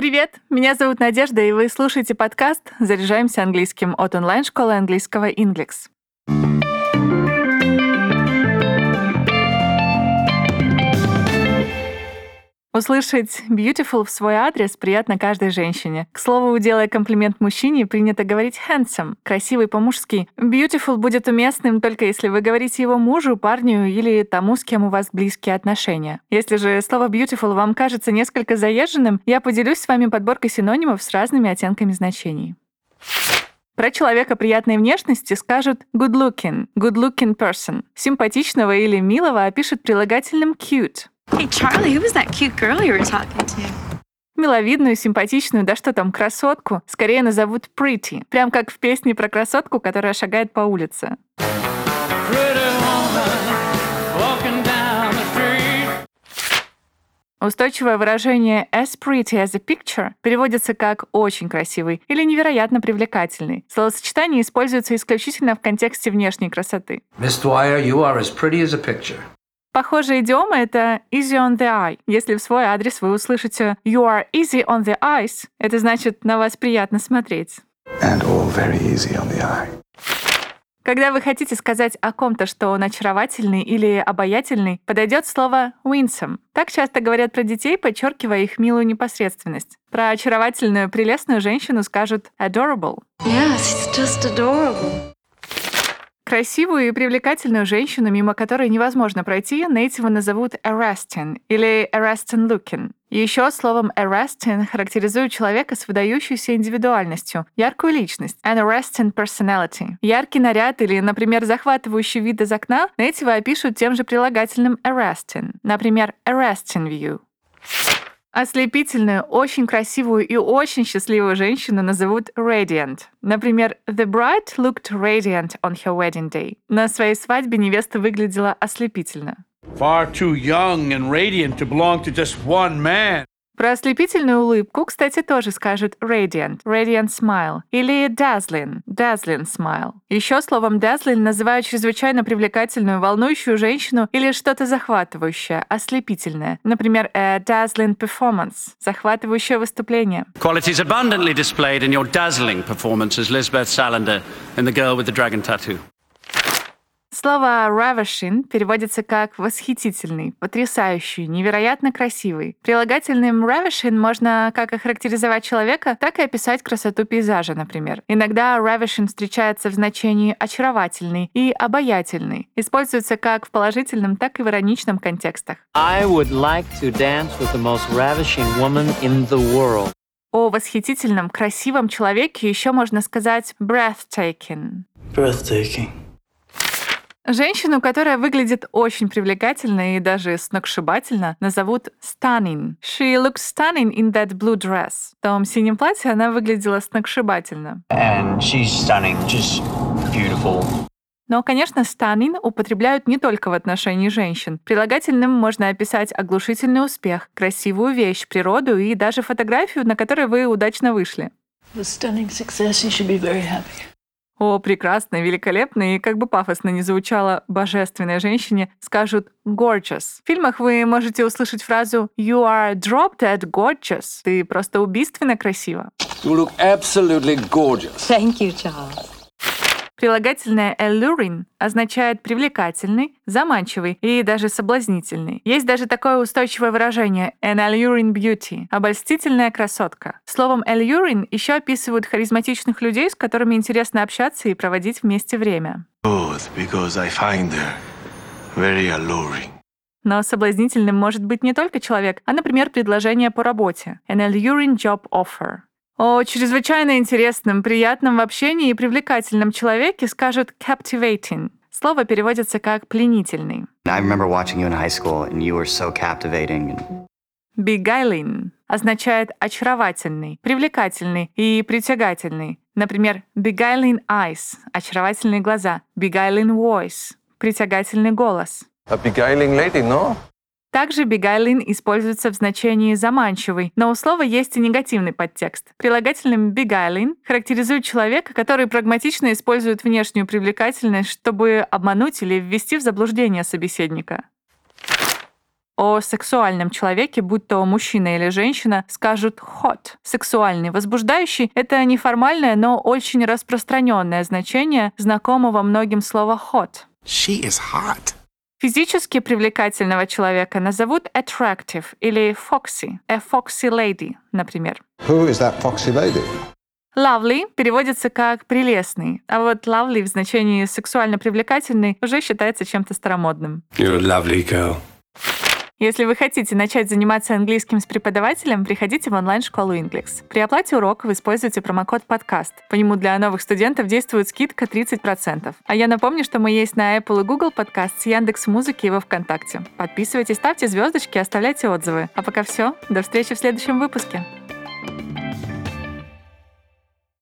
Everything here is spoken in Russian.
Привет, меня зовут Надежда, и вы слушаете подкаст «Заряжаемся английским» от онлайн-школы английского Inglix. Услышать beautiful в свой адрес приятно каждой женщине. К слову, делая комплимент мужчине, принято говорить handsome, красивый по-мужски. Beautiful будет уместным только если вы говорите его мужу, парню или тому, с кем у вас близкие отношения. Если же слово beautiful вам кажется несколько заезженным, я поделюсь с вами подборкой синонимов с разными оттенками значений. Про человека приятной внешности скажут good looking, good looking person. Симпатичного или милого опишут прилагательным cute. Hey, Charlie, who was that cute girl you were talking to? Миловидную, симпатичную, да что там, красотку, скорее назовут pretty. Прям как в песне про красотку, которая шагает по улице. Устойчивое выражение as pretty as a picture переводится как «очень красивый» или «невероятно привлекательный». Словосочетание используется исключительно в контексте внешней красоты. Miss Dwyer, you are as pretty as a picture. Похожая идиома — это easy on the eye. Если в свой адрес вы услышите you are easy on the eyes, это значит на вас приятно смотреть. and all very easy on the eye. Когда вы хотите сказать о ком-то, что он очаровательный или обаятельный, подойдет слово winsome. Так часто говорят про детей, подчеркивая их милую непосредственность. Про очаровательную, прелестную женщину скажут adorable. Yes, it's just adorable. Красивую и привлекательную женщину, мимо которой невозможно пройти, нейтивы назовут arresting или arresting looking. Еще словом arresting характеризует человека с выдающейся индивидуальностью, яркую личность, an arresting personality. Яркий наряд или, например, захватывающий вид из окна нейтивы опишут тем же прилагательным arresting. Например, arresting view. Ослепительную, очень красивую и очень счастливую женщину назовут radiant. Например, the bride looked radiant on her wedding day. На своей свадьбе невеста выглядела ослепительно. Far too young and radiant to belong to just one man. Про ослепительную улыбку, кстати, тоже скажут radiant, radiant smile, или dazzling, dazzling smile. Еще словом dazzling называют чрезвычайно привлекательную, волнующую женщину или что-то захватывающее, ослепительное. Например, a dazzling performance, захватывающее выступление. Qualities abundantly displayed in your dazzling performance as Lisbeth Salander in The Girl with the Dragon Tattoo. Слово ravishing переводится как восхитительный, потрясающий, невероятно красивый. Прилагательным ravishing можно как охарактеризовать человека, так и описать красоту пейзажа, например. Иногда ravishing встречается в значении очаровательный и обаятельный. Используется как в положительном, так и в ироничном контекстах. I would like to dance with the most ravishing woman in the world. О восхитительном, красивом человеке еще можно сказать breathtaking. Breathtaking. Женщину, которая выглядит очень привлекательно и даже сногсшибательно, назовут stunning. She looks stunning in that blue dress. В том синем платье она выглядела сногсшибательно. And she's stunning, just beautiful. Но, конечно, stunning употребляют не только в отношении женщин. Прилагательным можно описать оглушительный успех, красивую вещь, природу и даже фотографию, на которой вы удачно вышли. The stunning success, you should be very happy. О прекрасной, великолепной и, как бы пафосно ни звучало, божественной женщине скажут gorgeous. В фильмах вы можете услышать фразу «You are drop dead gorgeous». Ты просто убийственно красива. You look absolutely gorgeous. Thank you, Charles. Прилагательное alluring означает привлекательный, заманчивый и даже соблазнительный. Есть даже такое устойчивое выражение an alluring beauty — обольстительная красотка. Словом alluring еще описывают харизматичных людей, с которыми интересно общаться и проводить вместе время. Но соблазнительным может быть не только человек, а, например, предложение по работе. An alluring job offer. О чрезвычайно интересном, приятном в общении и привлекательном человеке скажут captivating. Слово переводится как «пленительный». So Beguiling означает очаровательный, привлекательный и притягательный. Например, beguiling eyes — очаровательные глаза, beguiling voice — притягательный голос. A beguiling lady, no? Также beguiling используется в значении заманчивый, но у слова есть и негативный подтекст. Прилагательным beguiling характеризует человека, который прагматично использует внешнюю привлекательность, чтобы обмануть или ввести в заблуждение собеседника. О сексуальном человеке, будь то мужчина или женщина, скажут hot. Сексуальный, возбуждающий — это неформальное, но очень распространенное значение знакомого многим слова hot. She is hot. Физически привлекательного человека назовут attractive или foxy, a foxy lady, например. Who is that foxy lady? Lovely переводится как «прелестный», а вот lovely в значении «сексуально привлекательный» уже считается чем-то старомодным. You're a lovely girl. Если вы хотите начать заниматься английским с преподавателем, приходите в онлайн-школу Inglix. При оплате урока вы используете промокод «Подкаст». По нему для новых студентов действует скидка 30%. А я напомню, что мы есть на Apple и Google Podcast с Яндекс Музыки и во Вконтакте. Подписывайтесь, ставьте звездочки, оставляйте отзывы. А пока все. До встречи в следующем выпуске.